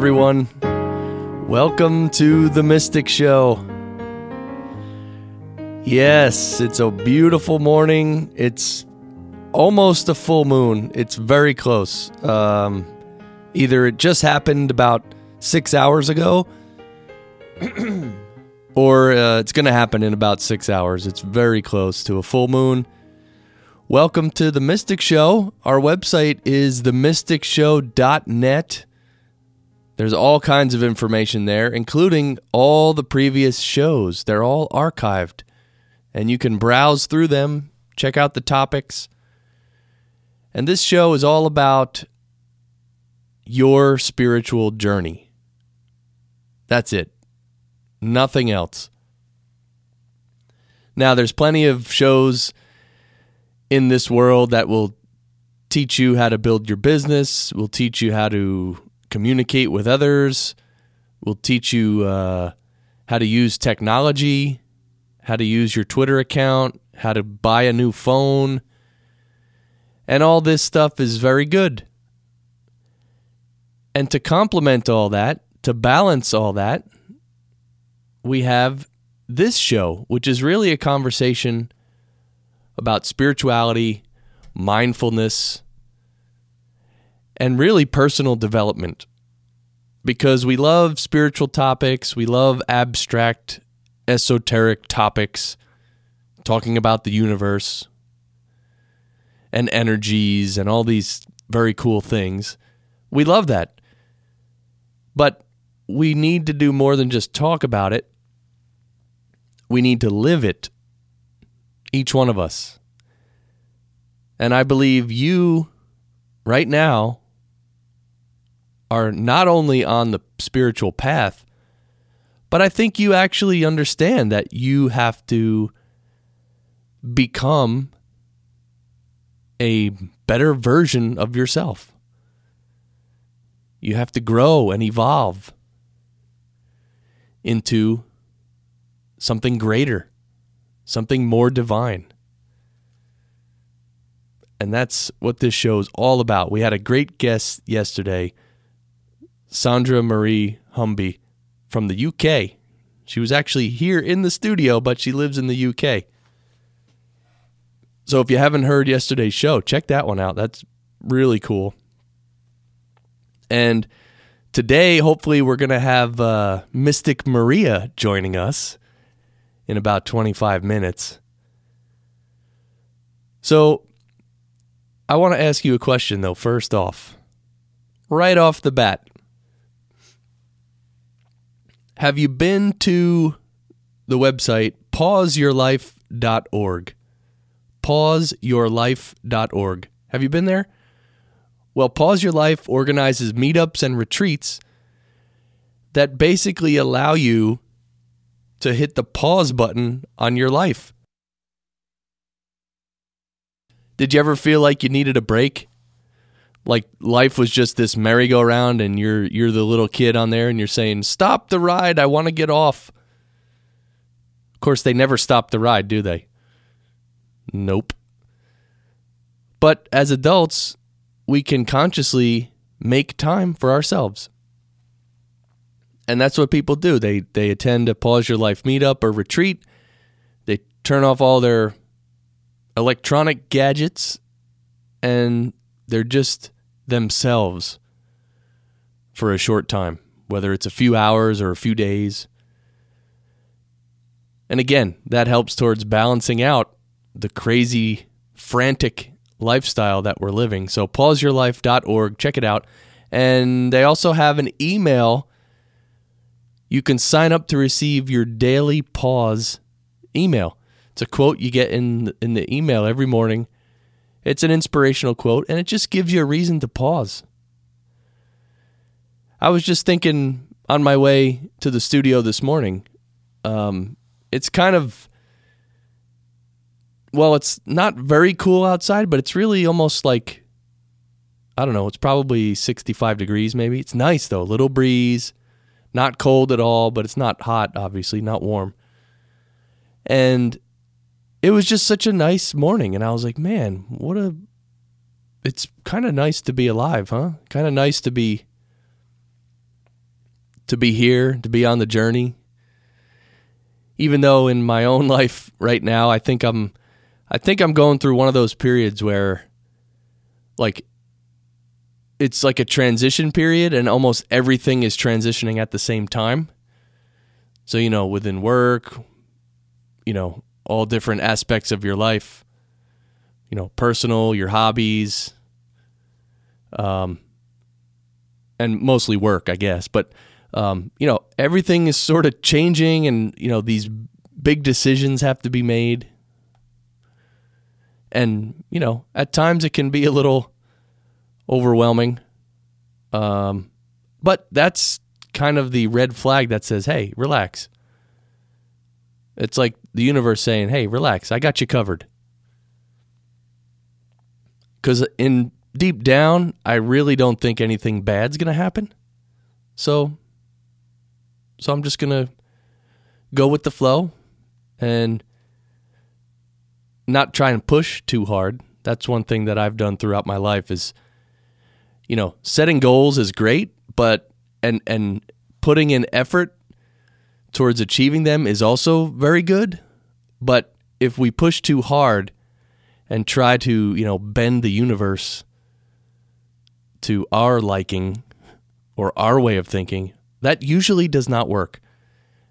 Everyone. Welcome to the Mystic Show. Yes, it's a beautiful morning. It's almost a full moon. It's very close. Um, either it just happened about six hours ago, or uh, it's going to happen in about six hours. It's very close to a full moon. Welcome to the Mystic Show. Our website is themysticshow.net. There's all kinds of information there, including all the previous shows. They're all archived, and you can browse through them, check out the topics. And this show is all about your spiritual journey. That's it. Nothing else. Now, there's plenty of shows in this world that will teach you how to build your business, will teach you how to communicate with others, We'll teach you uh, how to use technology, how to use your Twitter account, how to buy a new phone. And all this stuff is very good. And to complement all that, to balance all that, we have this show, which is really a conversation about spirituality, mindfulness, and really personal development. Because we love spiritual topics, we love abstract, esoteric topics, talking about the universe and energies and all these very cool things. We love that. But we need to do more than just talk about it. We need to live it each one of us. And I believe you, right now, are not only on the spiritual path, but I think you actually understand that you have to become a better version of yourself. You have to grow and evolve into something greater something more divine. And that's what this show is all about. We had a great guest yesterday, Sandra Marie Humby from the UK. She was actually here in the studio, but she lives in the UK. So if you haven't heard yesterday's show, check that one out. That's really cool. And today, hopefully, we're going to have uh, Mystic Maria joining us in about 25 minutes. So, I want to ask you a question, though, first off. Right off the bat. Have you been to the website pauseyourlife.org? Pauseyourlife.org. Have you been there? Well, Pause Your Life organizes meetups and retreats that basically allow you to hit the pause button on your life. Did you ever feel like you needed a break? Like life was just this merry-go-round and you're you're the little kid on there and you're saying, "Stop the ride, I want to get off." Of course, they never stop the ride, do they? Nope. But as adults, we can consciously make time for ourselves and that's what people do. They they attend a pause your life meetup or retreat. They turn off all their electronic gadgets and they're just themselves for a short time, whether it's a few hours or a few days. And again, that helps towards balancing out the crazy, frantic lifestyle that we're living. So pauseyourlife.org, check it out. And they also have an email you can sign up to receive your daily pause email. It's a quote you get in in the email every morning. It's an inspirational quote and it just gives you a reason to pause. I was just thinking on my way to the studio this morning. Um, it's kind of well, it's not very cool outside, but it's really almost like I don't know, it's probably 65 degrees maybe. It's nice though, little breeze. Not cold at all, but it's not hot, obviously, not warm. And it was just such a nice morning. And I was like, man, what a. It's kind of nice to be alive, huh? Kind of nice to be to be here, to be on the journey. Even though in my own life right now, I think I'm I think I'm going through one of those periods where like it's like a transition period and almost everything is transitioning at the same time. So, you know, within work, you know, all different aspects of your life, you know, personal, your hobbies, um, and mostly work, I guess. But, um, you know, everything is sort of changing and, you know, these big decisions have to be made. And, you know, at times it can be a little overwhelming. Um, but that's kind of the red flag that says, hey, relax. It's like the universe saying, hey, relax, I got you covered. Because in deep down, I really don't think anything bad's going to happen. So, so I'm just going to go with the flow and not try and push too hard. That's one thing that I've done throughout my life is you know, setting goals is great, but and and putting in effort towards achieving them is also very good. But if we push too hard and try to, you know, bend the universe to our liking or our way of thinking, that usually does not work.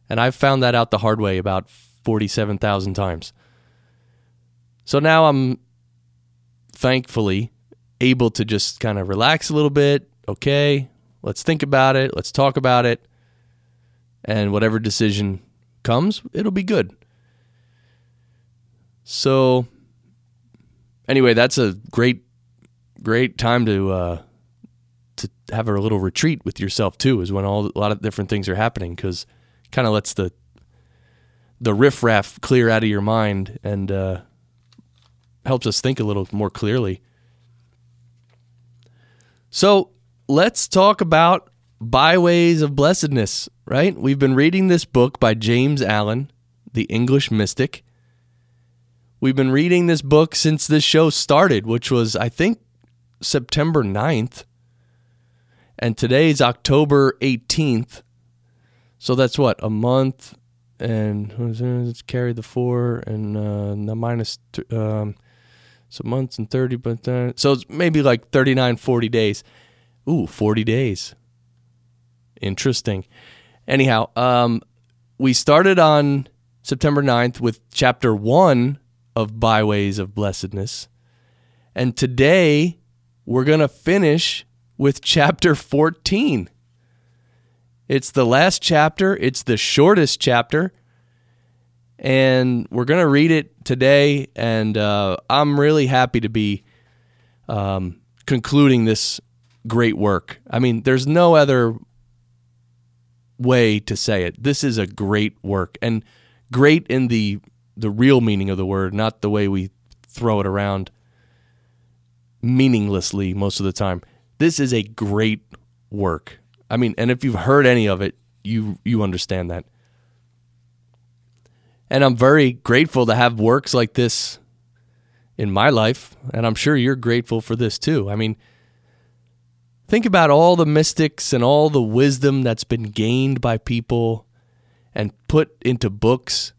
And I've found that out the hard way about 47,000 times. So now I'm thankfully able to just kind of relax a little bit. Okay, let's think about it. Let's talk about it. And whatever decision comes, it'll be good. So, anyway, that's a great, great time to uh, to have a little retreat with yourself too. Is when all a lot of different things are happening because kind of lets the the riffraff clear out of your mind and uh, helps us think a little more clearly. So let's talk about byways of blessedness, right? We've been reading this book by James Allen, the English mystic. We've been reading this book since this show started, which was, I think, September 9th. And today's October 18th. So that's what, a month and let's carry the four and uh, the minus, um, so months and 30, but then, so it's maybe like 39, 40 days. Ooh, 40 days. Interesting. Anyhow, um, we started on September 9th with chapter one of Byways of Blessedness. And today we're going to finish with chapter 14. It's the last chapter, it's the shortest chapter, and we're going to read it today. And uh, I'm really happy to be um, concluding this great work. I mean, there's no other way to say it. This is a great work, and great in the the real meaning of the word, not the way we throw it around meaninglessly most of the time. This is a great work. I mean, and if you've heard any of it, you you understand that. And I'm very grateful to have works like this in my life. And I'm sure you're grateful for this too. I mean, think about all the mystics and all the wisdom that's been gained by people and put into books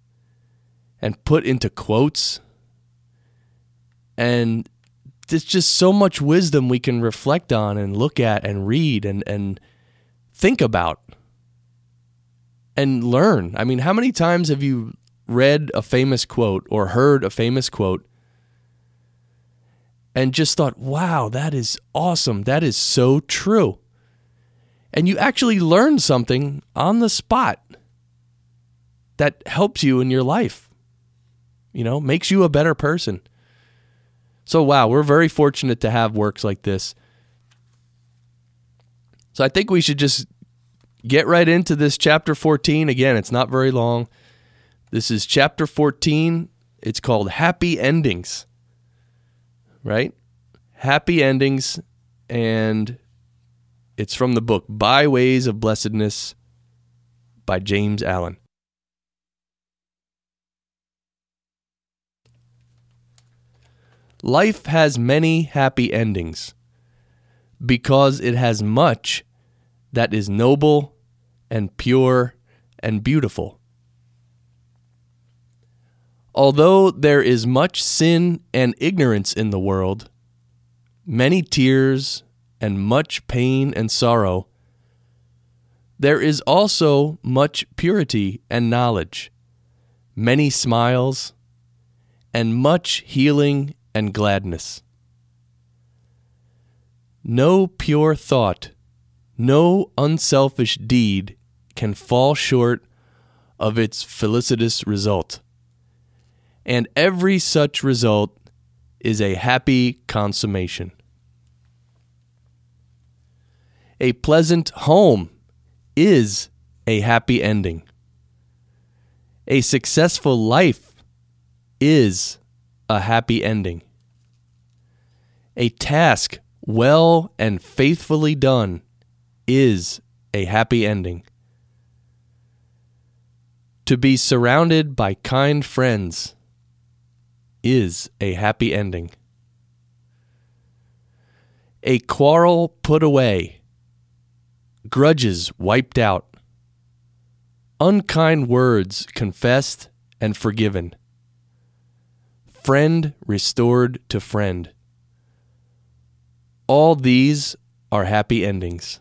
and put into quotes. And there's just so much wisdom we can reflect on and look at and read and, and think about and learn. I mean, how many times have you read a famous quote or heard a famous quote and just thought, wow, that is awesome. That is so true. And you actually learn something on the spot that helps you in your life, you know, makes you a better person. So, wow, we're very fortunate to have works like this. So, I think we should just get right into this chapter 14. Again, it's not very long. This is chapter 14. It's called Happy Endings. Right? Happy Endings. And it's from the book Byways of Blessedness by James Allen. Life has many happy endings because it has much that is noble, and pure and beautiful. Although there is much sin and ignorance in the world, many tears and much pain and sorrow, there is also much purity and knowledge, many smiles, and much healing and gladness. No pure thought, no unselfish deed can fall short of its felicitous result. And every such result is a happy consummation. A pleasant home is a happy ending. A successful life is a happy ending. A task well and faithfully done is a happy ending. To be surrounded by kind friends is a happy ending. A quarrel put away, grudges wiped out, unkind words confessed and forgiven, friend restored to friend. All these are happy endings.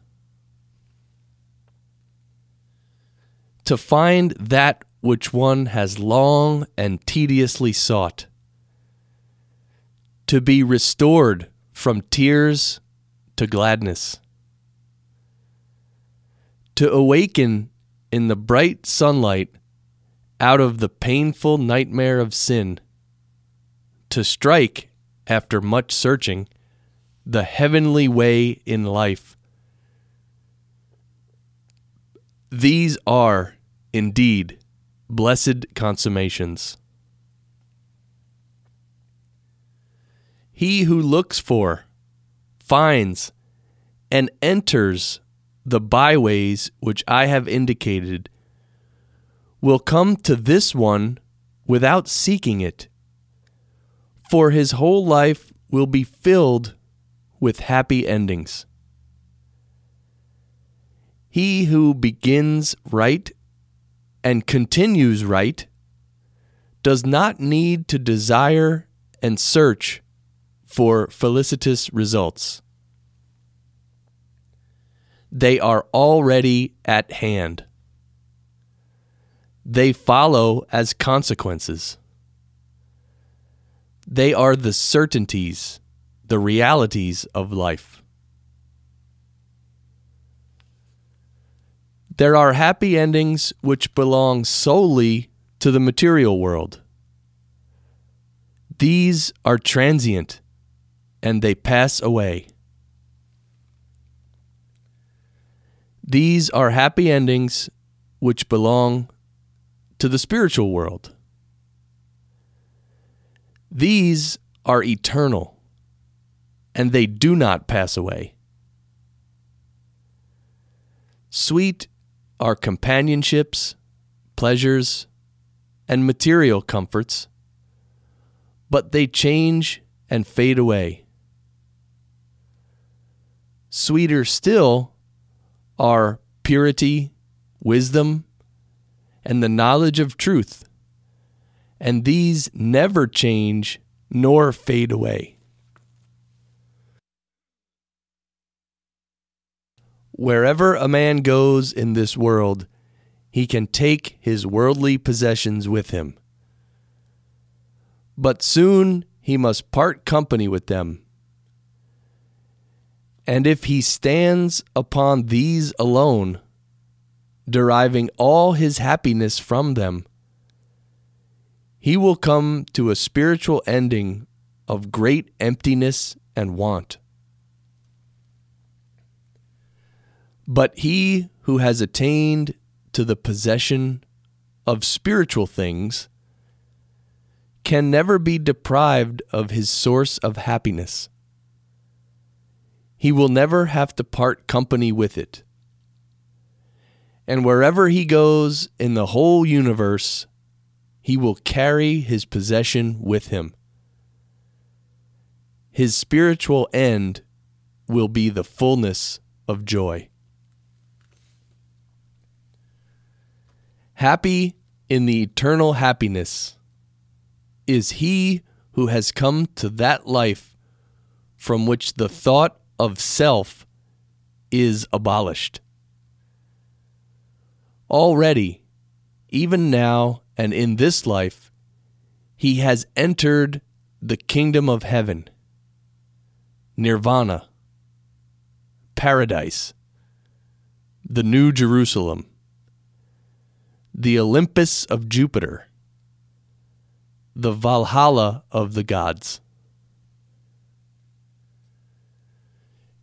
To find that which one has long and tediously sought. To be restored from tears to gladness. To awaken in the bright sunlight out of the painful nightmare of sin. To strike, after much searching, the heavenly way in life. These are, indeed, blessed consummations. He who looks for, finds, and enters the byways which I have indicated will come to this one without seeking it, for his whole life will be filled with happy endings. He who begins right and continues right does not need to desire and search for felicitous results. They are already at hand. They follow as consequences. They are the certainties the realities of life. There are happy endings which belong solely to the material world. These are transient and they pass away. These are happy endings which belong to the spiritual world. These are eternal and they do not pass away. Sweet are companionships, pleasures, and material comforts, but they change and fade away. Sweeter still are purity, wisdom, and the knowledge of truth, and these never change nor fade away. Wherever a man goes in this world, he can take his worldly possessions with him. But soon he must part company with them. And if he stands upon these alone, deriving all his happiness from them, he will come to a spiritual ending of great emptiness and want. But he who has attained to the possession of spiritual things can never be deprived of his source of happiness. He will never have to part company with it. And wherever he goes in the whole universe, he will carry his possession with him. His spiritual end will be the fullness of joy. Happy in the eternal happiness is he who has come to that life from which the thought of self is abolished. Already, even now and in this life, he has entered the kingdom of heaven, nirvana, paradise, the New Jerusalem, the Olympus of Jupiter, the Valhalla of the gods.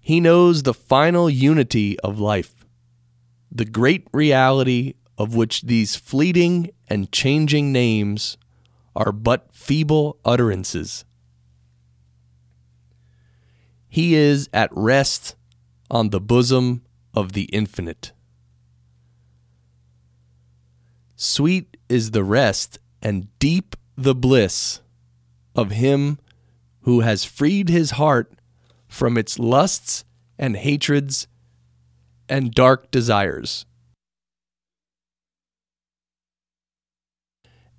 He knows the final unity of life, the great reality of which these fleeting and changing names are but feeble utterances. He is at rest on the bosom of the infinite. Sweet is the rest and deep the bliss of him who has freed his heart from its lusts and hatreds and dark desires.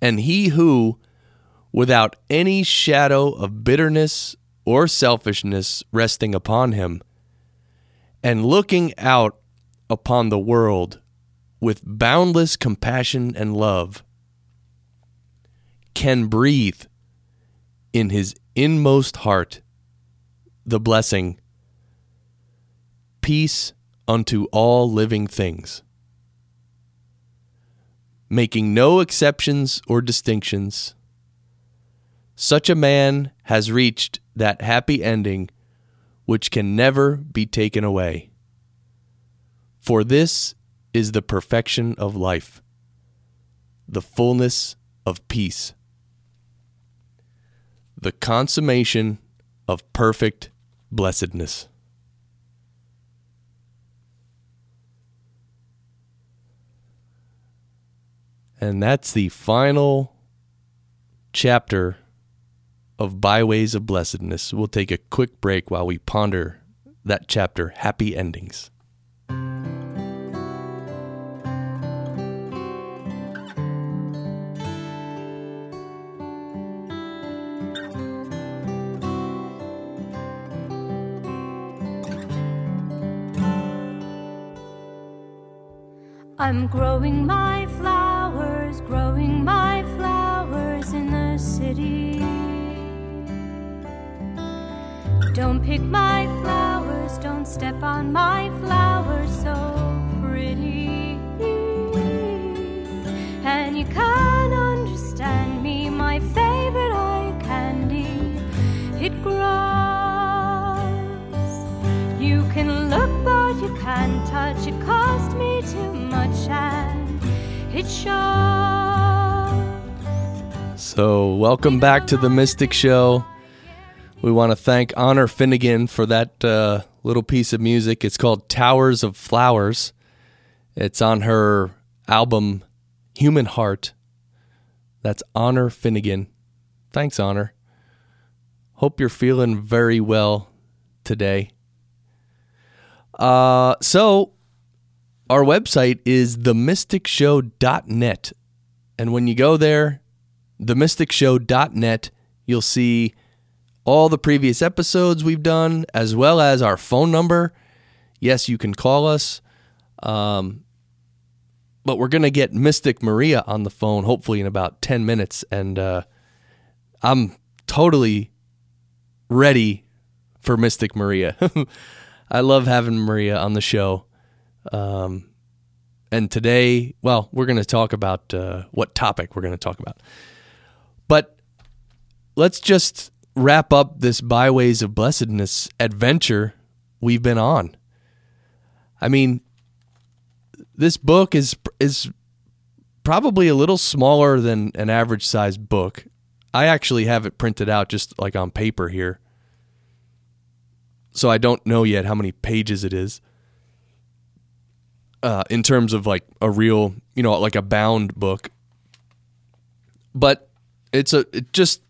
And he who, without any shadow of bitterness or selfishness resting upon him, and looking out upon the world with boundless compassion and love, can breathe in his inmost heart the blessing peace unto all living things, making no exceptions or distinctions. Such a man has reached that happy ending which can never be taken away. For this is the perfection of life, the fullness of peace, the consummation of perfect blessedness. And that's the final chapter of Byways of Blessedness. We'll take a quick break while we ponder that chapter, Happy Endings. I'm growing my flowers, growing my flowers in the city. Don't pick my flowers, don't step on my flowers, so pretty. And you can't understand me, my favorite eye candy. It grows. You can look, but you can't touch. It cost So, welcome back to the Mystic Show. We want to thank Honor Finnegan for that uh, little piece of music. It's called Towers of Flowers. It's on her album Human Heart. That's Honor Finnegan. Thanks, Honor. Hope you're feeling very well today. Uh, so, our website is themysticshow.net. And when you go there, themysticshow.net, you'll see all the previous episodes we've done, as well as our phone number. Yes, you can call us. Um, but we're going to get Mystic Maria on the phone, hopefully in about 10 minutes. And uh, I'm totally ready for Mystic Maria. I love having Maria on the show. Um, and today, well, we're going to talk about uh, what topic we're going to talk about. But let's just wrap up this byways of blessedness adventure we've been on. I mean, this book is is probably a little smaller than an average sized book. I actually have it printed out just like on paper here. So I don't know yet how many pages it is. Uh, in terms of like a real, you know, like a bound book. But it's a it just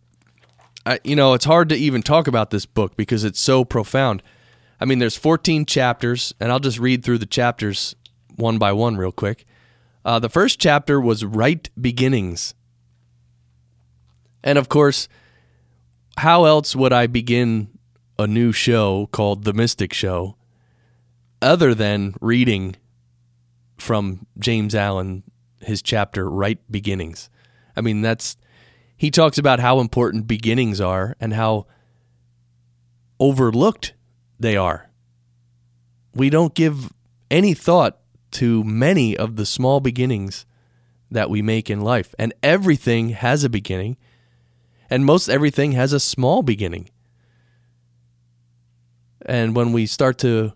I, you know, it's hard to even talk about this book because it's so profound. I mean, there's 14 chapters, and I'll just read through the chapters one by one real quick. Uh, the first chapter was Right Beginnings. And of course, how else would I begin a new show called The Mystic Show other than reading from James Allen his chapter Right Beginnings? I mean, that's he talks about how important beginnings are and how overlooked they are. We don't give any thought to many of the small beginnings that we make in life. And everything has a beginning, and most everything has a small beginning. And when we start to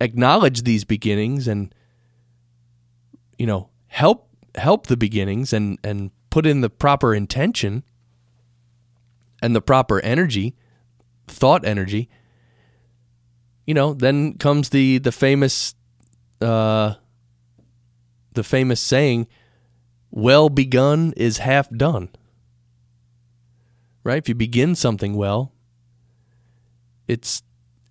acknowledge these beginnings and you know, help help the beginnings and and put in the proper intention and the proper energy, thought energy, you know, then comes the the famous uh the famous saying, well begun is half done. Right? If you begin something well, it's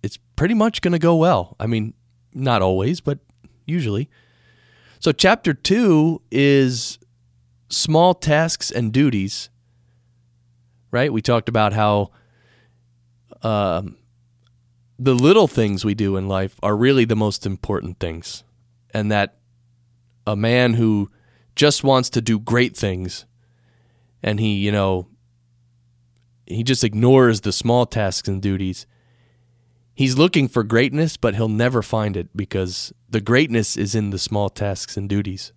it's pretty much going to go well. I mean, not always, but usually. So chapter 2 is small tasks and duties. Right? We talked about how um, the little things we do in life are really the most important things. And that a man who just wants to do great things and he, you know, he just ignores the small tasks and duties. He's looking for greatness, but he'll never find it because the greatness is in the small tasks and duties.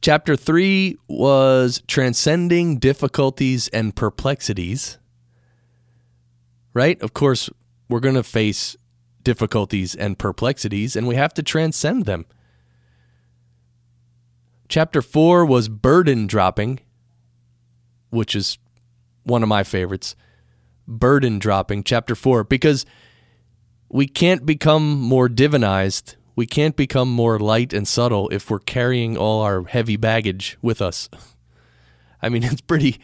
Chapter 3 was Transcending Difficulties and Perplexities. Right? Of course, we're going to face difficulties and perplexities, and we have to transcend them. Chapter 4 was Burden Dropping, which is one of my favorites. Burden Dropping, Chapter 4, because we can't become more divinized we can't become more light and subtle if we're carrying all our heavy baggage with us. I mean, it's pretty,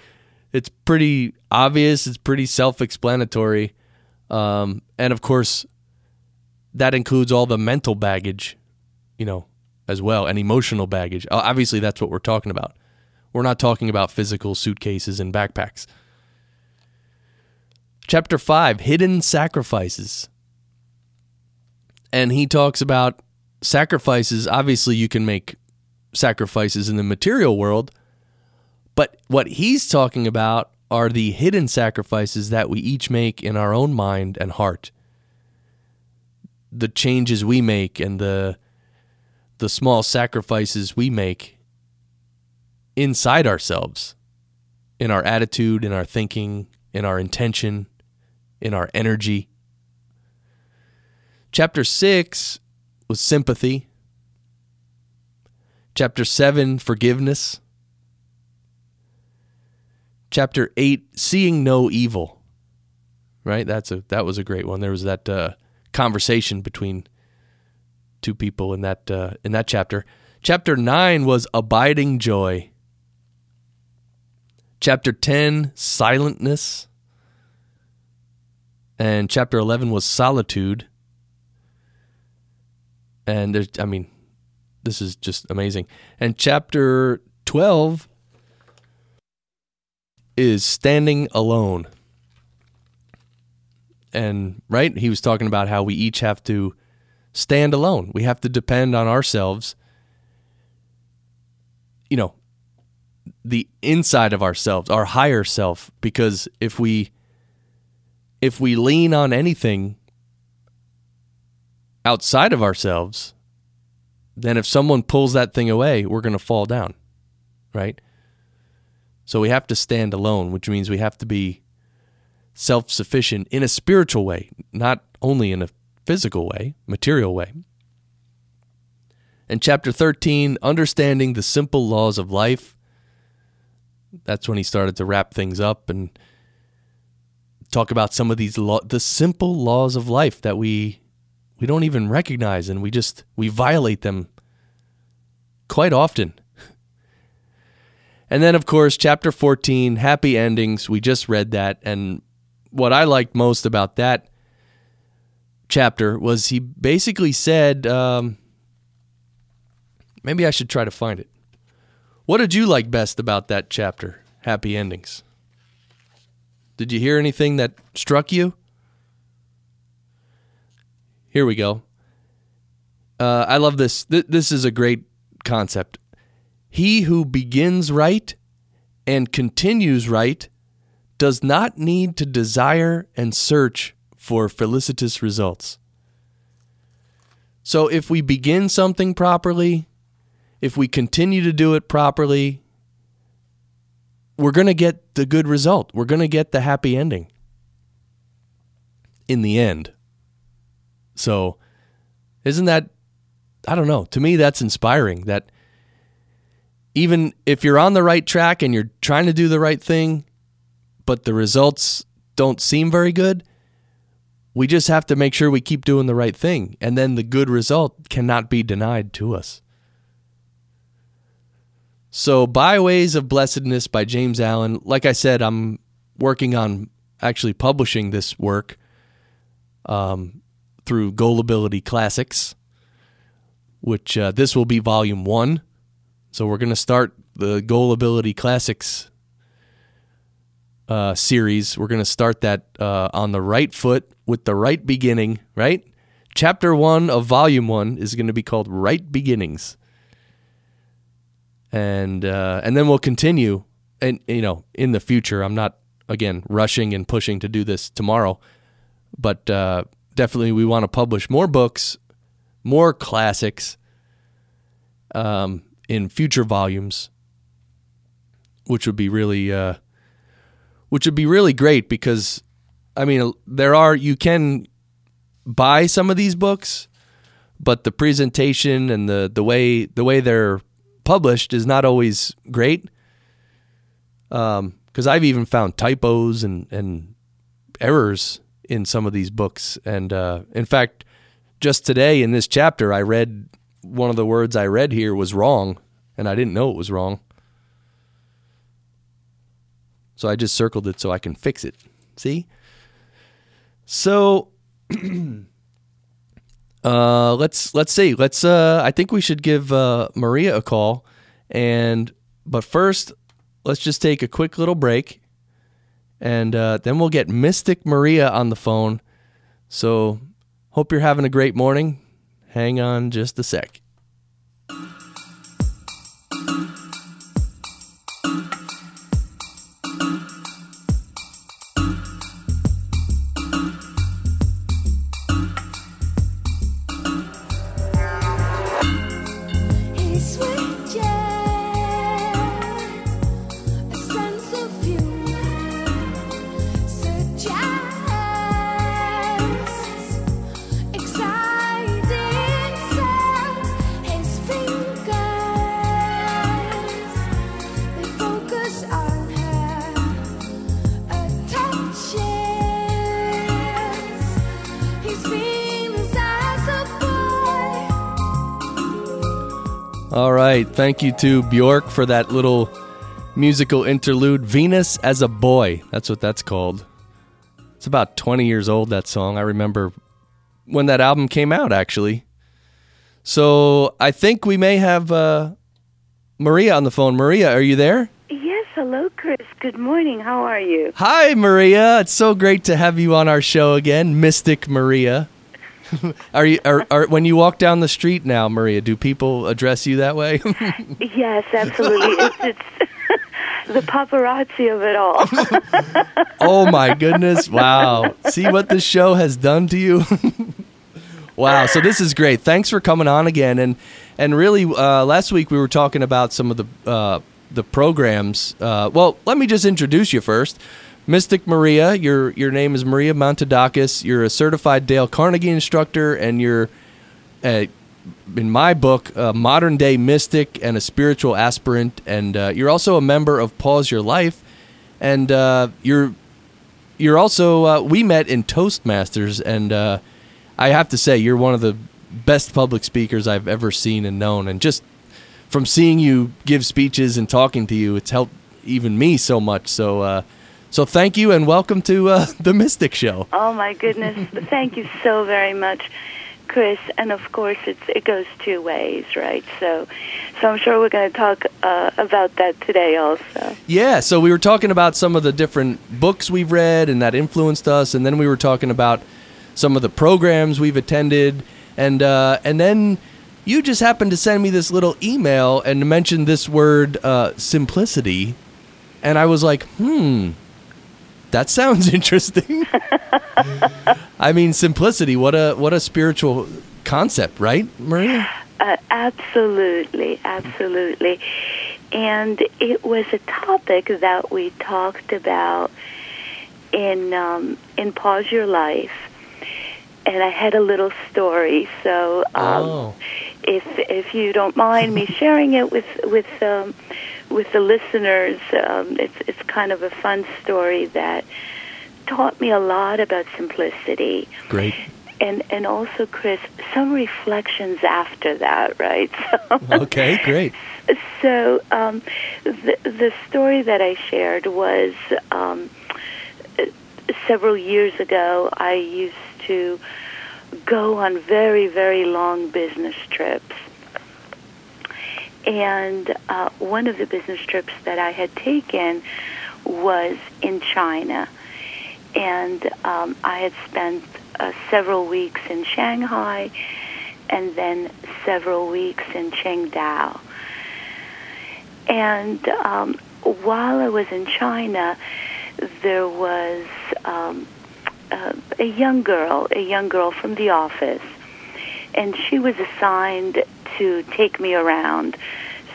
it's pretty obvious. It's pretty self-explanatory, um, and of course, that includes all the mental baggage, you know, as well, and emotional baggage. Obviously, that's what we're talking about. We're not talking about physical suitcases and backpacks. Chapter 5 Hidden Sacrifices. And he talks about sacrifices, obviously, you can make sacrifices in the material world, but what he's talking about are the hidden sacrifices that we each make in our own mind and heart. The changes we make and the the small sacrifices we make inside ourselves, in our attitude, in our thinking, in our intention, in our energy. Chapter 6 was sympathy. Chapter 7, forgiveness. Chapter 8, seeing no evil. Right? That's a that was a great one. There was that uh, conversation between two people in that uh, in that chapter. Chapter 9 was abiding joy. Chapter 10, silentness. And chapter 11 was solitude. And there's i mean this is just amazing. And chapter 12 is standing alone. And right he was talking about how we each have to stand alone. We have to depend on ourselves. You know the inside of ourselves our higher self because if we if we lean on anything outside of ourselves, then if someone pulls that thing away, we're going to fall down, right? So we have to stand alone, which means we have to be self sufficient in a spiritual way, not only in a physical way, material way. And chapter 13, understanding the simple laws of life. That's when he started to wrap things up and talk about some of these lo- the simple laws of life that we we don't even recognize and we just we violate them quite often. And then of course chapter 14 happy endings we just read that and what I liked most about that chapter was he basically said um, Maybe I should try to find it. What did you like best about that chapter? Happy endings. Did you hear anything that struck you? Here we go. Uh, I love this. Th- this is a great concept. He who begins right and continues right does not need to desire and search for felicitous results. So if we begin something properly, if we continue to do it properly, we're going to get the good result. We're going to get the happy ending in the end. So, isn't that, I don't know, to me, that's inspiring that even if you're on the right track and you're trying to do the right thing, but the results don't seem very good, we just have to make sure we keep doing the right thing. And then the good result cannot be denied to us. So, Byways of Blessedness by James Allen. Like I said, I'm working on actually publishing this work um, through Goalability Classics, which uh, this will be volume one. So, we're going to start the Goalability Classics uh, series. We're going to start that uh, on the right foot with the right beginning, right? Chapter one of volume one is going to be called Right Beginnings and uh, and then we'll continue. And you know, in the future, I'm not again rushing and pushing to do this tomorrow, but uh, definitely we want to publish more books, more classics, um, in future volumes, which would be really, uh, which would be really great because, I mean, there are you can buy some of these books, but the presentation and the the way the way they're published is not always great. Um, because I've even found typos and and errors in some of these books. And uh, in fact, just today in this chapter, I read one of the words I read here was wrong, and I didn't know it was wrong. So I just circled it so I can fix it. See? So uh, let's let's see. Let's. Uh, I think we should give uh, Maria a call, and but first, let's just take a quick little break, and uh, then we'll get Mystic Maria on the phone. So, hope you're having a great morning. Hang on just a sec. Right. Thank you to Bjork for that little musical interlude. Venus as a Boy. That's what that's called. It's about 20 years old, that song. I remember when that album came out, actually. So I think we may have uh, Maria on the phone. Maria, are you there? Yes. Hello, Chris. Good morning. How are you? Hi, Maria. It's so great to have you on our show again, Mystic Maria. are you are, are when you walk down the street now, Maria? Do people address you that way? yes, absolutely. it's, it's the paparazzi of it all. oh my goodness! Wow. See what this show has done to you. wow. So this is great. Thanks for coming on again. And and really, uh, last week we were talking about some of the uh, the programs. Uh, well, let me just introduce you first. Mystic Maria, your your name is Maria Mantoudakis. You're a certified Dale Carnegie instructor, and you're, uh, in my book, a modern day mystic and a spiritual aspirant. And uh, you're also a member of Pause Your Life, and uh, you're you're also uh, we met in Toastmasters, and uh, I have to say you're one of the best public speakers I've ever seen and known, and just from seeing you give speeches and talking to you, it's helped even me so much. So uh, so thank you and welcome to uh, the Mystic Show. Oh my goodness! Thank you so very much, Chris, and of course it's it goes two ways, right? So, so I'm sure we're going to talk uh, about that today also. Yeah, so we were talking about some of the different books we've read and that influenced us, and then we were talking about some of the programs we've attended, and uh, and then you just happened to send me this little email and mention this word uh, simplicity, and I was like, hmm, that sounds interesting. I mean, simplicity. What a what a spiritual concept, right, Maria? Uh, absolutely, absolutely. And it was a topic that we talked about in um, in Pause Your Life, and I had a little story. So, um, Oh. if if you don't mind me sharing it with with um, with the listeners, um, it's it's kind of a fun story that taught me a lot about simplicity Great. and and also Chris some reflections after that right so Okay, great. so um, the the story that I shared was um, several years ago I used to go on very very long business trips and uh, one of the business trips that I had taken was in China and um, I had spent uh, several weeks in Shanghai and then several weeks in Qingdao. And um, while I was in China, there was um, uh, a young girl, a young girl from the office, and she was assigned to take me around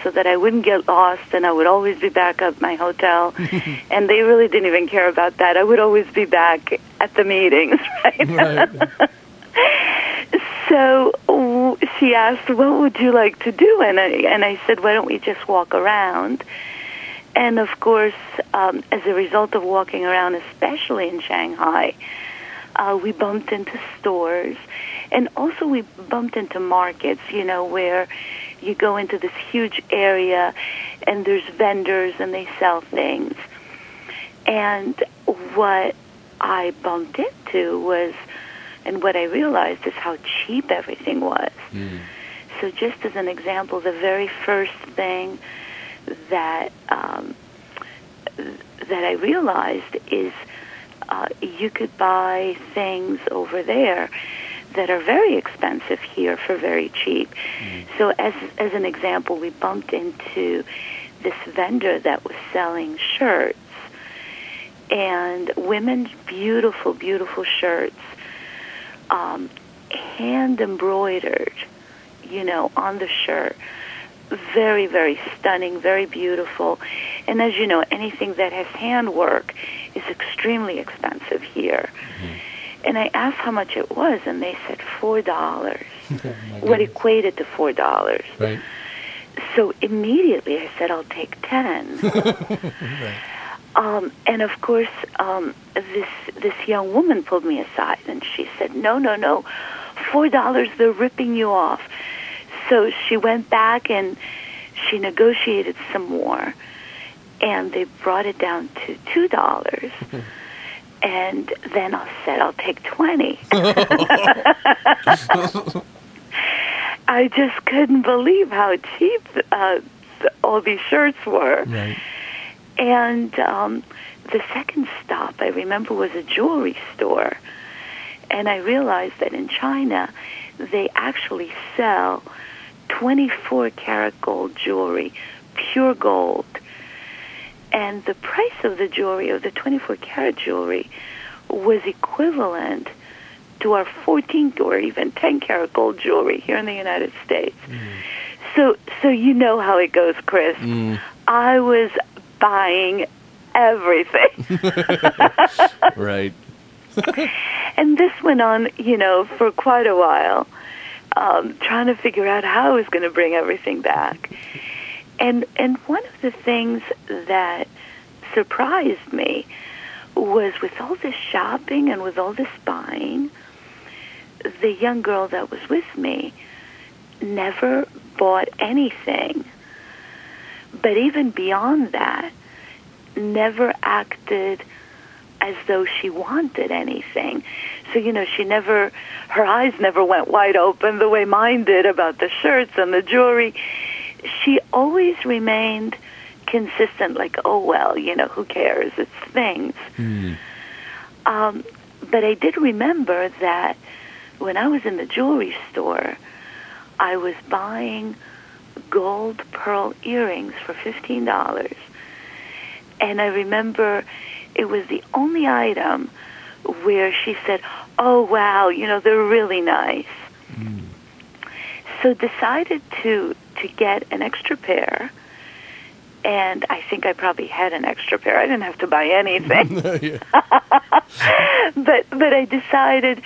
so that I wouldn't get lost and I would always be back at my hotel. and they really didn't even care about that. I would always be back at the meetings, right? Right. So w- she asked, "What would you like to do?" And I and I said, "Why don't we just walk around?" And of course, um, as a result of walking around, especially in Shanghai, uh, we bumped into stores, and also we bumped into markets. You know where you go into this huge area, and there's vendors and they sell things. And what I bumped into was, and what I realized is how cheap everything was. So, just as an example, the very first thing that um, that I realized is uh, you could buy things over there that are very expensive here for very cheap. So, as as an example, we bumped into this vendor that was selling shirts and women's beautiful, beautiful shirts, um, hand embroidered, you know, on the shirt. Very, very stunning, very beautiful. And as you know, anything that has handwork is extremely expensive here. And I asked how much it was, and they said four dollars. what equated to four dollars. Right. So immediately I said, I'll take 10. um, and of course, um, this, this young woman pulled me aside and she said, no, no, no, $4, they're ripping you off. So she went back and she negotiated some more and they brought it down to $2. and then I said, I'll take 20. I just couldn't believe how cheap uh, all these shirts were. Right. And um, the second stop I remember was a jewelry store. And I realized that in China, they actually sell 24 karat gold jewelry, pure gold. And the price of the jewelry, of the 24 karat jewelry, was equivalent to our 14 or even 10 karat gold jewelry here in the United States. So, so you know how it goes, Chris. I was buying everything. Right. and this went on, you know, for quite a while, um, trying to figure out how I was going to bring everything back. And and one of the things that surprised me was with all this shopping and with all this buying, the young girl that was with me never bought anything. But even beyond that, never acted as though she wanted anything. So, you know, she never, her eyes never went wide open the way mine did about the shirts and the jewelry. She always remained consistent, like, oh, well, you know, who cares? It's things. Hmm. Um, but I did remember that when I was in the jewelry store, I was buying gold pearl earrings for $15. And I remember it was the only item where she said, "Oh wow, you know they're really nice." So decided to to get an extra pair, and I think I probably had an extra pair. I didn't have to buy anything, but but I decided,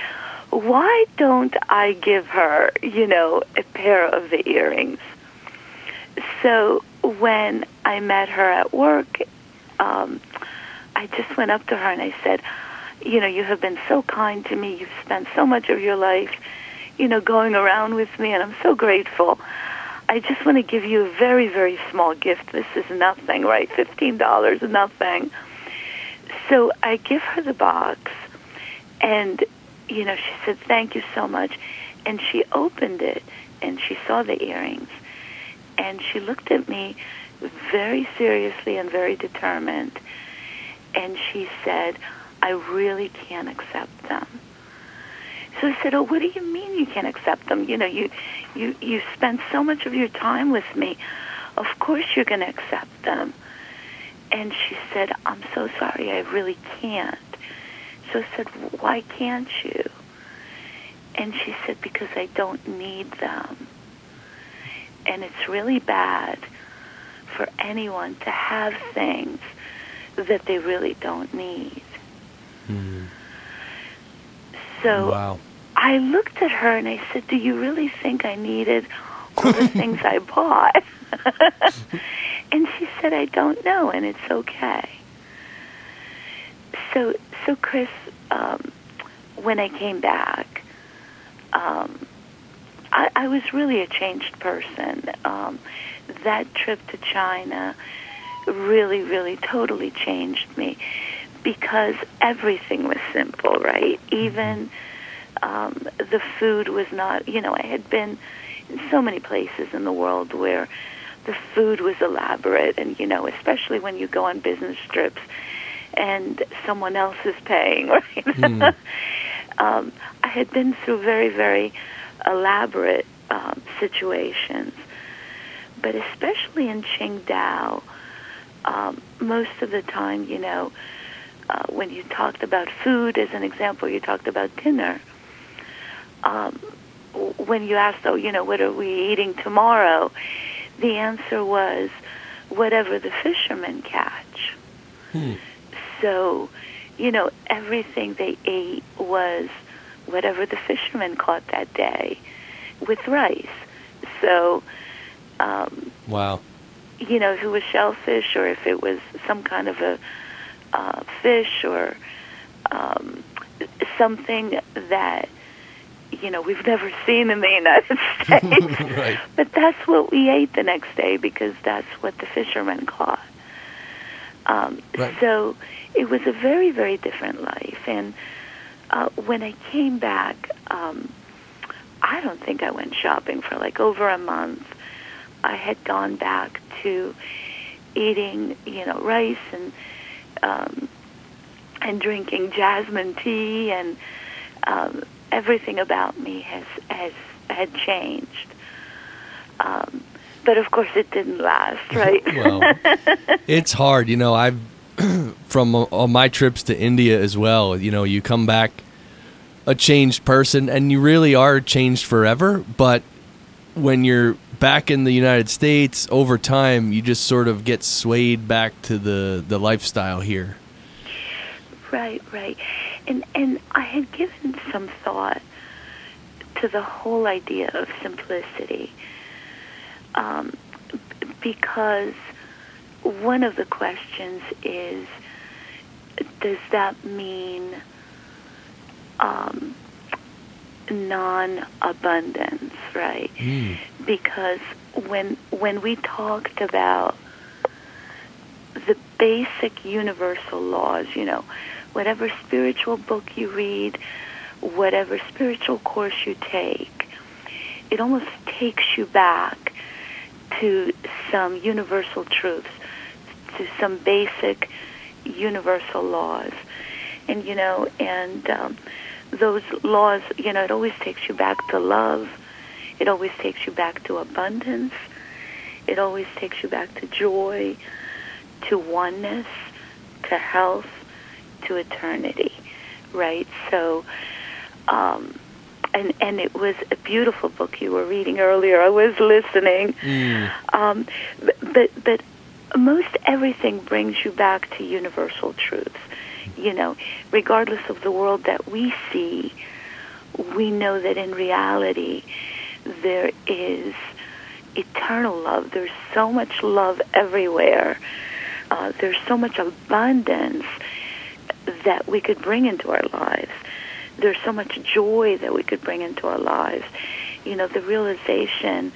why don't I give her, you know, a pair of the earrings? So when I met her at work, um, I just went up to her and I said, you know, you have been so kind to me. You've spent so much of your life, you know, going around with me, and I'm so grateful. I just want to give you a very, very small gift. This is nothing, right? Fifteen dollars, nothing. So I give her the box, and you know, she said, "Thank you so much," and she opened it, and she saw the earrings, and she looked at me very seriously and very determined, and she said, I really can't accept them. So I said, "Oh, what do you mean you can't accept them? You know, you you you spent so much of your time with me. Of course you're going to accept them." And she said, "I'm so sorry. I really can't." So I said, "Why can't you?" And she said, "Because I don't need them." And it's really bad for anyone to have things that they really don't need. Hmm. So Wow. I looked at her and I said, "Do you really think I needed all the things I bought?" and she said, "I don't know, and it's okay." So, so Chris, um, when I came back, um, I, I was really a changed person. Um, that trip to China really, really, totally changed me because everything was simple, right? Even um, the food was not, you know, I had been in so many places in the world where the food was elaborate, and, you know, especially when you go on business trips and someone else is paying, right? um, I had been through very, very elaborate um, situations, but especially in Qingdao, um, most of the time, you know, uh, when you talked about food, as an example, you talked about dinner. Um, when you asked, oh, you know, what are we eating tomorrow? The answer was whatever the fishermen catch. So, you know, everything they ate was whatever the fishermen caught that day with rice. So, um, Wow. you know, if it was shellfish or if it was some kind of a uh, fish or um, something that, you know, we've never seen in the United States. Right. But that's what we ate the next day because that's what the fishermen caught. Um, Right. So it was a very, very different life. And uh, when I came back, um, I don't think I went shopping for like over a month. I had gone back to eating, you know, rice and um, and drinking jasmine tea, and um, everything about me has has had changed. Um, but of course, it didn't last, right? Well, it's hard. You know, I've from on my trips to India as well. You know, you come back a changed person, and you really are changed forever. But when you're back in the United States, over time, you just sort of get swayed back to the the lifestyle here. Right, right. And and I had given some thought to the whole idea of simplicity. Um, because one of the questions is does that mean um, non-abundance, right? Because when when we talked about the basic universal laws, you know, whatever spiritual book you read, whatever spiritual course you take, it almost takes you back to some universal truths, to some basic universal laws. And, you know, and um, those laws, you know, it always takes you back to love. It always takes you back to abundance. It always takes you back to joy, to oneness, to health, to eternity, right? So, um, and and it was a beautiful book you were reading earlier. I was listening, Mm. um, but, but but most everything brings you back to universal truths. You know, regardless of the world that we see, we know that in reality there is eternal love. There's so much love everywhere. Uh, there's so much abundance that we could bring into our lives. There's so much joy that we could bring into our lives. You know, the realization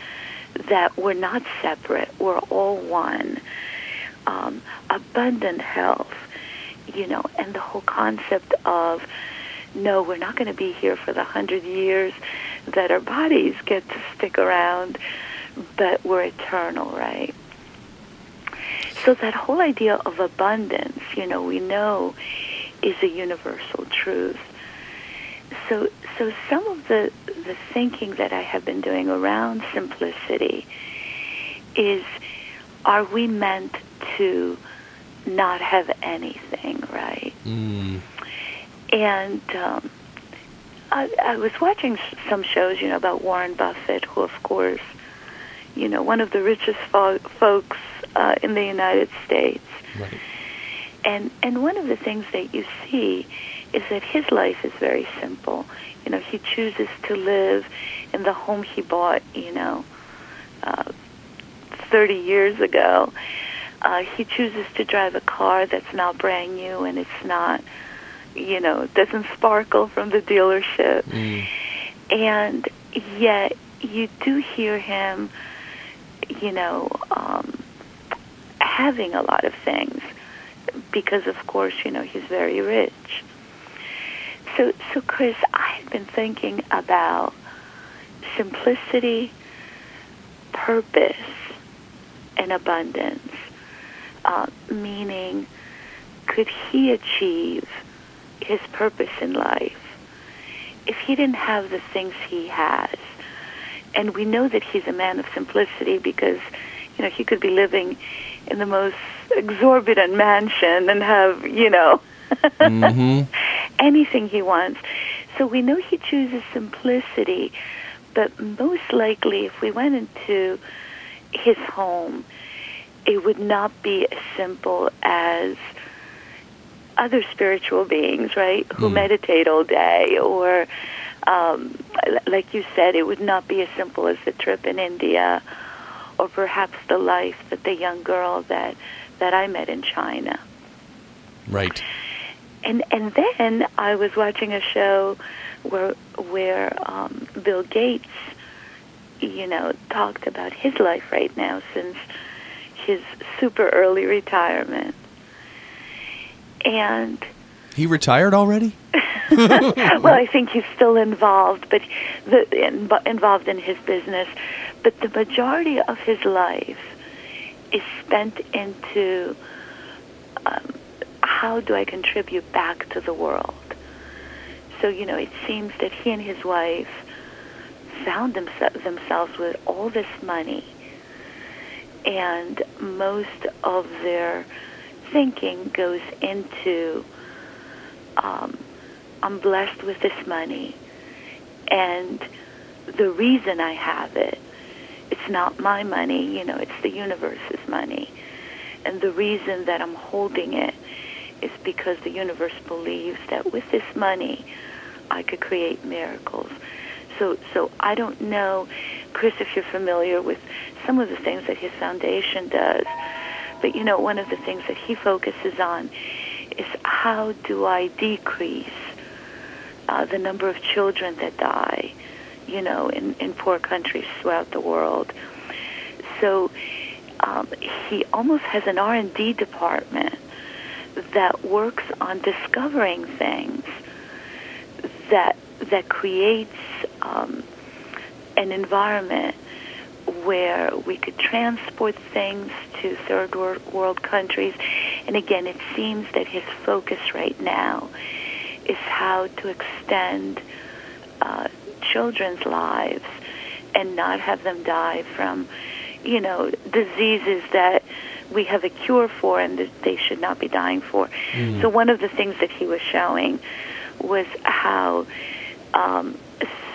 that we're not separate, we're all one. Um, abundant health, you know, and the whole concept of no, we're not going to be here for the hundred years that our bodies get to stick around, but we're eternal, right? So that whole idea of abundance, you know, we know is a universal truth. So, so some of the the thinking that I have been doing around simplicity is, are we meant to not have anything, right? Mm. And um, I, I was watching some shows, you know, about Warren Buffett, who, of course, you know, one of the richest fo- folks uh, in the United States. Right. And and one of the things that you see is that his life is very simple. You know, he chooses to live in the home he bought. You know, uh, 30 years ago. Uh, he chooses to drive a car that's not brand new and it's not, you know, doesn't sparkle from the dealership. Mm. And yet you do hear him, you know, um, having a lot of things because, of course, you know, he's very rich. So, so Chris, I had been thinking about simplicity, purpose, and abundance. Uh, meaning, could he achieve his purpose in life if he didn't have the things he has? And we know that he's a man of simplicity because, you know, he could be living in the most exorbitant mansion and have, you know, hmm anything he wants. So we know he chooses simplicity, but most likely if we went into his home, it would not be as simple as other spiritual beings, right, who Mm. meditate all day, or um, like you said, it would not be as simple as the trip in India, or perhaps the life that the young girl that that I met in China. Right. And and then I was watching a show where where um, Bill Gates, you know, talked about his life right now since his super early retirement. And He retired already? well, I think he's still involved, but the, in, involved in his business. But the majority of his life is spent into um, how do I contribute back to the world. So you know, it seems that he and his wife found themse- themselves with all this money, and most of their thinking goes into um, I'm blessed with this money, and the reason I have it, it's not my money, you know, it's the universe's money. And the reason that I'm holding it is because the universe believes that with this money, I could create miracles. So, so I don't know, Chris, if you're familiar with some of the things that his foundation does, but you know, one of the things that he focuses on is how do I decrease uh, the number of children that die, you know, in, in poor countries throughout the world. So um, he almost has an R&D department that works on discovering things that that creates um, an environment where we could transport things to third world countries. And again, it seems that his focus right now is how to extend uh, children's lives and not have them die from, you know, diseases that we have a cure for and that they should not be dying for. Mm. So one of the things that he was showing was how um,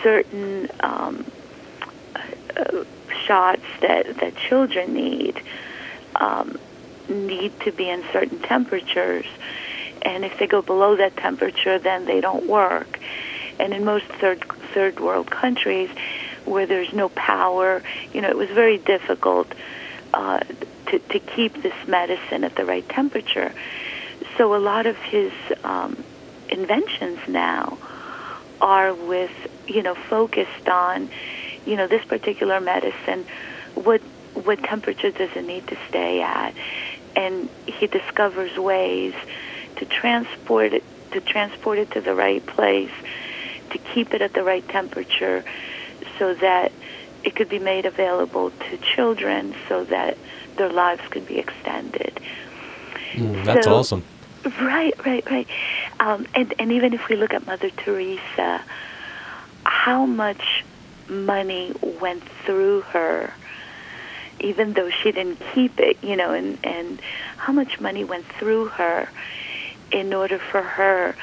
certain um, uh, shots that, that children need um, need to be in certain temperatures. And if they go below that temperature, then they don't work. And in most third third world countries, where there's no power, you know, it was very difficult uh, to to keep this medicine at the right temperature. So a lot of his um, inventions now are with you know focused on you know this particular medicine what what temperature does it need to stay at and he discovers ways to transport it to transport it to the right place to keep it at the right temperature so that it could be made available to children so that their lives could be extended. Mm, that's so, awesome. Right, right, right. Um, and, and even if we look at Mother Teresa, how much money went through her, even though she didn't keep it, you know, and, and how much money went through her in order for her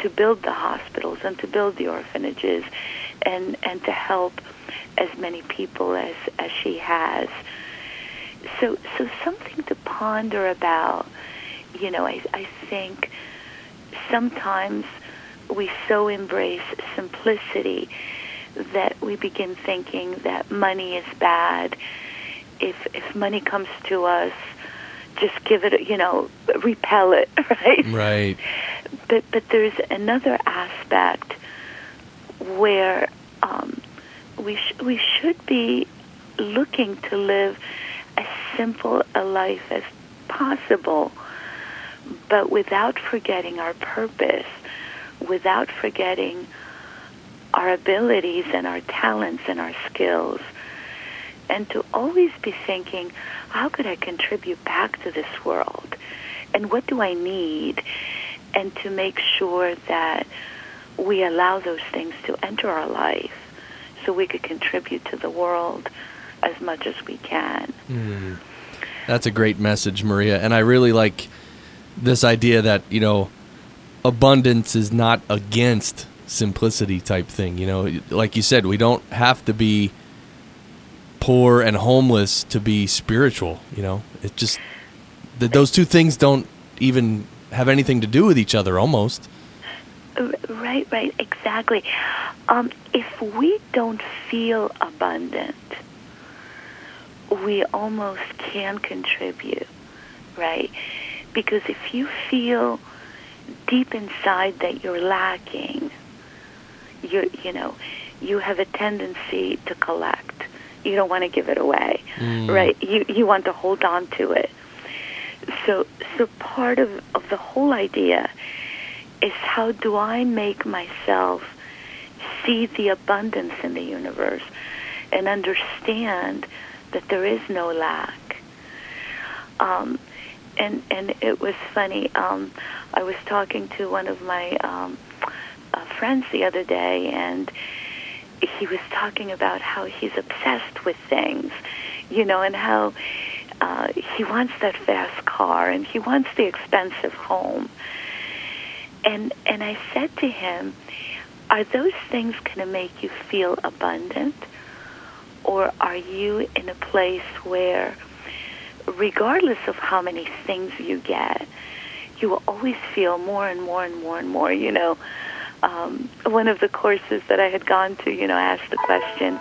to build the hospitals and to build the orphanages and, and to help as many people as, as she has. So, so something to ponder about you know, I, I think sometimes we so embrace simplicity that we begin thinking that money is bad. If if money comes to us, just give it, you know, repel it, right? Right. But but there's another aspect where um, we sh- we should be looking to live as simple a life as possible but without forgetting our purpose, without forgetting our abilities and our talents and our skills, and to always be thinking, how could I contribute back to this world? And what do I need? And to make sure that we allow those things to enter our life so we could contribute to the world as much as we can. Mm. That's a great message, Maria. And I really like this idea that you know abundance is not against simplicity type thing. You know, like you said, we don't have to be poor and homeless to be spiritual. You know, it just that those two things don't even have anything to do with each other almost. Right, right, exactly. Um, if we don't feel abundant, we almost can contribute, right? Because if you feel deep inside that you're lacking, you you know, you have a tendency to collect. You don't want to give it away, mm. right? You you want to hold on to it. So so part of, of the whole idea is how do I make myself see the abundance in the universe and understand that there is no lack. Um, and and it was funny. Um, I was talking to one of my um, uh, friends the other day, and he was talking about how he's obsessed with things, you know, and how uh, he wants that fast car and he wants the expensive home. And and I said to him, "Are those things going to make you feel abundant, or are you in a place where?" regardless of how many things you get, you will always feel more and more and more and more. You know, um, one of the courses that I had gone to, you know, asked the question,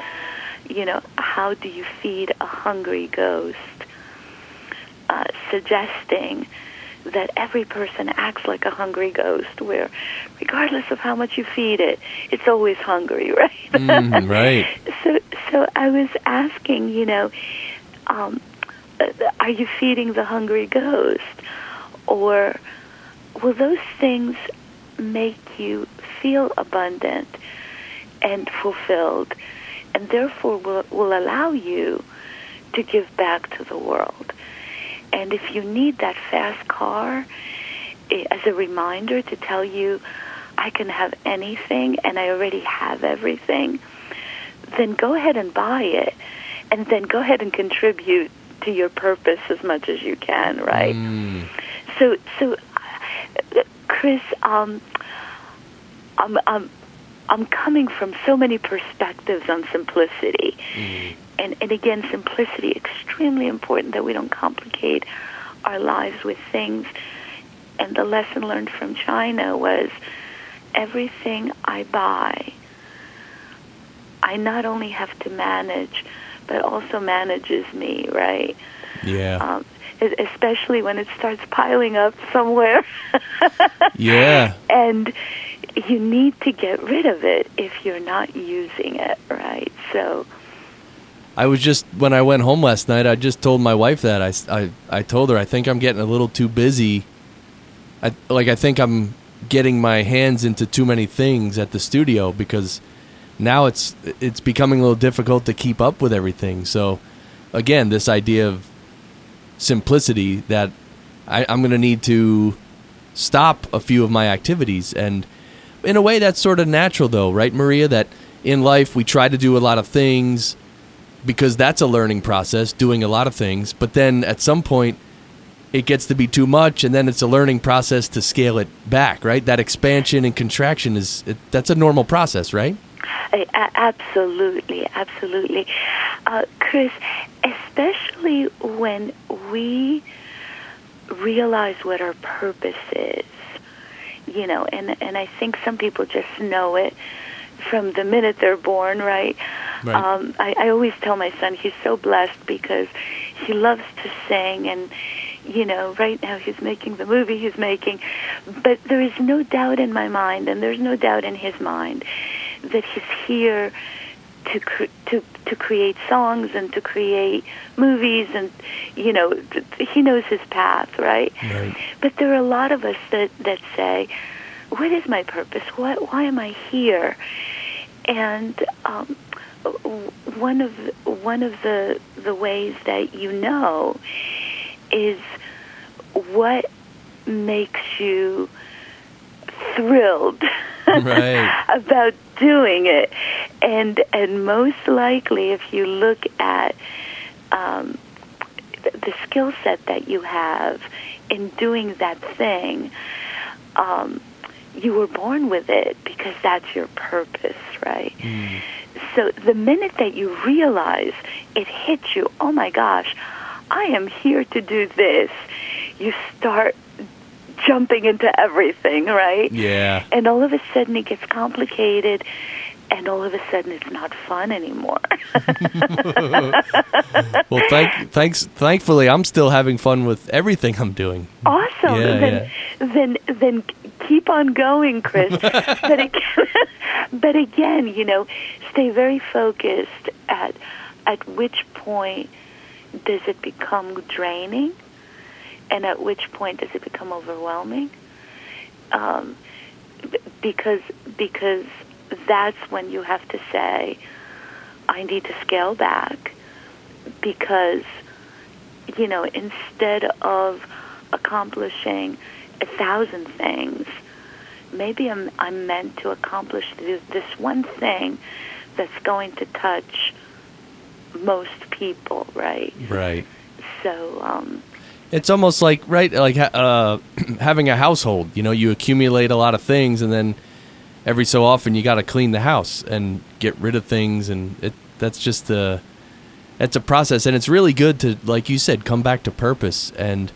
you know, how do you feed a hungry ghost? Uh, suggesting that every person acts like a hungry ghost, where regardless of how much you feed it, it's always hungry, right? Mm, right. so, so I was asking, you know, um, are you feeding the hungry ghost? Or will those things make you feel abundant and fulfilled, and therefore will, will allow you to give back to the world. And if you need that fast car eh, as a reminder to tell you, I can have anything and I already have everything, then go ahead and buy it. And then go ahead and contribute to your purpose as much as you can, right? Mm. So, so, uh, Chris, um, I'm, I'm, I'm coming from so many perspectives on simplicity, Mm. and and again, simplicity extremely important that we don't complicate our lives with things. And the lesson learned from China was everything I buy, I not only have to manage, but also manages me, right? Yeah. um, especially when it starts piling up somewhere. Yeah. And you need to get rid of it if you're not using it, right? So, I was just when I went home last night. I just told my wife that I I told her I think I'm getting a little too busy. I like I think I'm getting my hands into too many things at the studio because now it's it's becoming a little difficult to keep up with everything. So again, this idea of simplicity that I, I'm going to need to stop a few of my activities. And in a way that's sort of natural though right maria? That in life we try to do a lot of things because that's a learning process doing a lot of things. But then at some point it gets to be too much and then it's a learning process to scale it back right? That expansion and contraction is that's a normal process right absolutely, absolutely. Uh, Chris, especially when we realize what our purpose is, you know, and, and I think some people just know it from the minute they're born, right? Right. Um, I, I always tell my son he's so blessed because he loves to sing and you know, right now he's making the movie he's making, but there is no doubt in my mind, and there's no doubt in his mind, that he's here to cr- to to create songs and to create movies, and you know, th- he knows his path, right? Right. But there are a lot of us that that say, "What is my purpose? What? Why am I here?" And um, one of one of the the ways that you know is what makes you thrilled Right. about doing it. And and most likely if you look at um, th- the skill set that you have in doing that thing um, you were born with it because that's your purpose right? So the minute that you realize it hits you oh my gosh i am here to do this you start jumping into everything right? Yeah. And all of a sudden it gets complicated and all of a sudden it's not fun anymore. Well thank thanks thankfully i'm still having fun with everything i'm doing. Awesome. Yeah, then then then keep on going chris. But again but again you know stay very focused at at which point does it become draining and at which point does it become overwhelming? Um, b- because because that's when you have to say I need to scale back because you know instead of accomplishing a thousand things maybe I'm I'm meant to accomplish th- this one thing that's going to touch most people right? Right. So um It's almost like right, like uh, having a household. You know, you accumulate a lot of things, and then every so often you got to clean the house and get rid of things, and it that's just a it's a process, and it's really good to, like you said, come back to purpose. And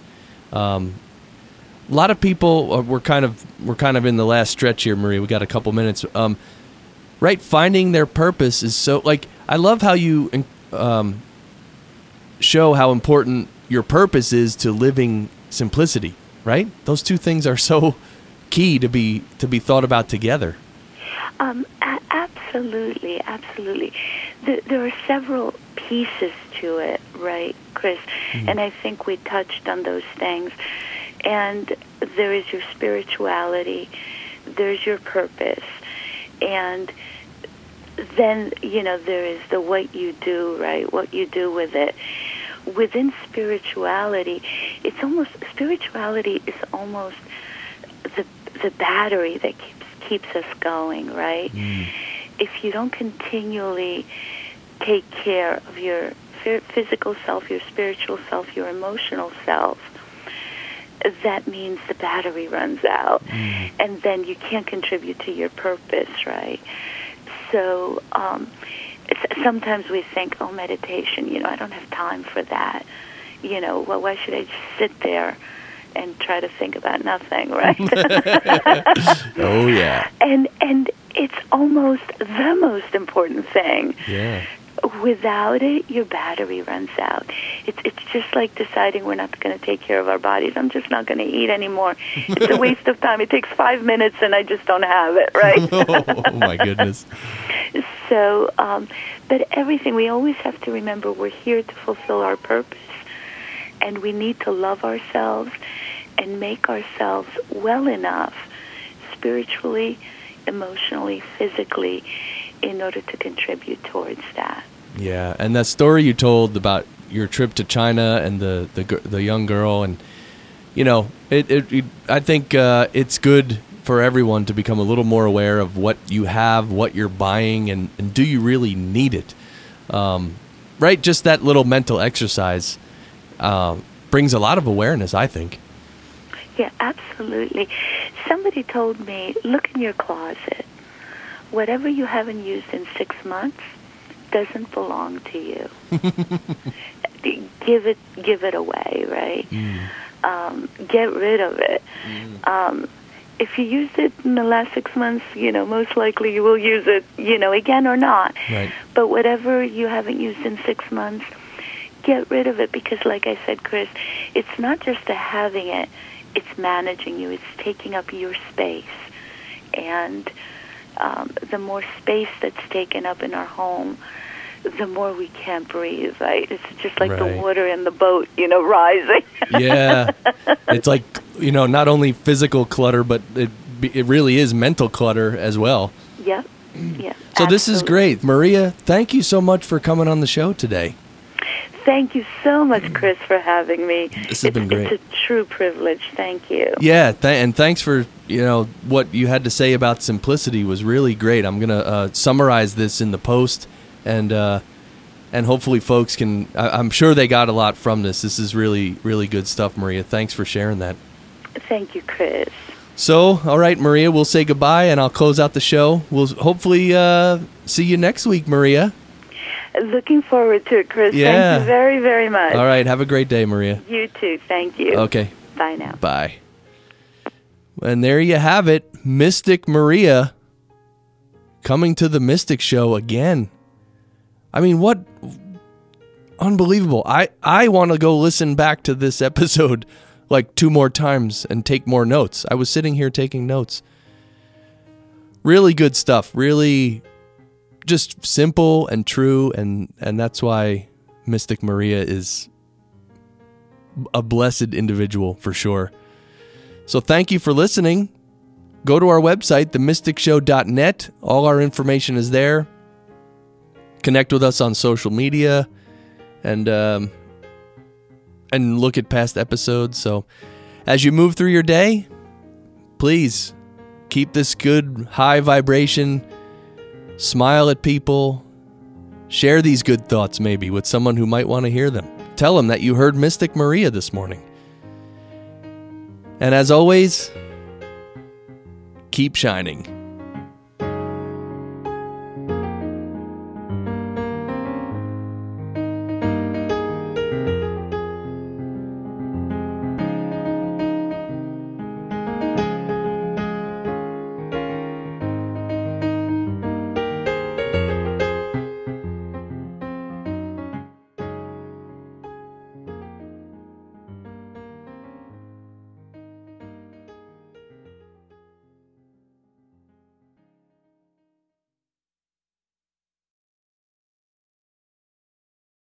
um, a lot of people, uh, we're kind of we're kind of in the last stretch here, Marie. We got a couple minutes. Um, right, finding their purpose is so like I love how you um, show how important your purpose is to living simplicity right those two things are so key to be to be thought about together Um, a- absolutely, absolutely. There, there are several pieces to it, right, Chris? And I think we touched on those things. and there is your spirituality, there's your purpose, and then you know there is the what you do, right? What you do with it. Within spirituality, it's almost spirituality is almost the the battery that keeps keeps us going, right? If you don't continually take care of your physical self, your spiritual self, your emotional self, that means the battery runs out, and then you can't contribute to your purpose, right? So um, sometimes we think, oh, meditation, you know, I don't have time for that. You know, well, why should I just sit there and try to think about nothing, right? Oh yeah. and and it's almost the most important thing. Yeah. Without it, your battery runs out. It's it's just like deciding we're not going to take care of our bodies. I'm just not going to eat anymore. It's a waste of time. It takes five minutes, and I just don't have it. Right. oh my goodness. So, um, but everything, we always have to remember we're here to fulfill our purpose. And we need to love ourselves and make ourselves well enough spiritually, emotionally, physically in order to contribute towards that. Yeah, and that story you told about your trip to China and the the, the young girl, and you know, it, it, it I think uh, it's good for everyone to become a little more aware of what you have, what you're buying, and, and do you really need it? Um, right, just that little mental exercise um, brings a lot of awareness. I think. Yeah, absolutely. Somebody told me, look in your closet. Whatever you haven't used in six months doesn't belong to you. give it, give it away, right? Um, get rid of it. Um, if you used it in the last six months, you know, most likely you will use it, you know, again or not. Right. But whatever you haven't used in six months, get rid of it because, like I said, Chris, it's not just the having it, it's managing you, it's taking up your space. And um, the more space that's taken up in our home, the more we can't breathe, right? It's just like Right. the water in the boat, you know, rising. Yeah, it's like you know, not only physical clutter, but it it really is mental clutter as well. yep. Yeah. So this is great, Maria. Thank you so much for coming on the show today. Thank you so much, Chris, for having me. This has it's, been great. It's a true privilege. Thank you. Yeah, th- and thanks for you know what you had to say about simplicity was really great. I'm gonna uh, summarize this in the post, and uh, and hopefully folks can. I- I'm sure they got a lot from this. This is really really good stuff, Maria. Thanks for sharing that. Thank you, Chris. So, all right, Maria, we'll say goodbye, and I'll close out the show. We'll hopefully uh, see you next week, Maria. Looking forward to it, Chris. Yeah. Thank you very, very much. All right, have a great day, Maria. You too. Thank you. Okay. Bye now. Bye. And there you have it, Mystic Maria coming to the Mystic Show again. I mean, what unbelievable. I I want to go listen back to this episode like two more times and take more notes. I was sitting here taking notes. Really good stuff. Really just simple and true and and that's why Mystic Maria is a blessed individual for sure. So thank you for listening. Go to our website, themysticshow.net. All our information is there. Connect with us on social media and um, and look at past episodes. So as you move through your day, please keep this good high vibration. Smile at people. Share these good thoughts maybe with someone who might want to hear them. Tell them that you heard Mystic Maria this morning. And as always, keep shining.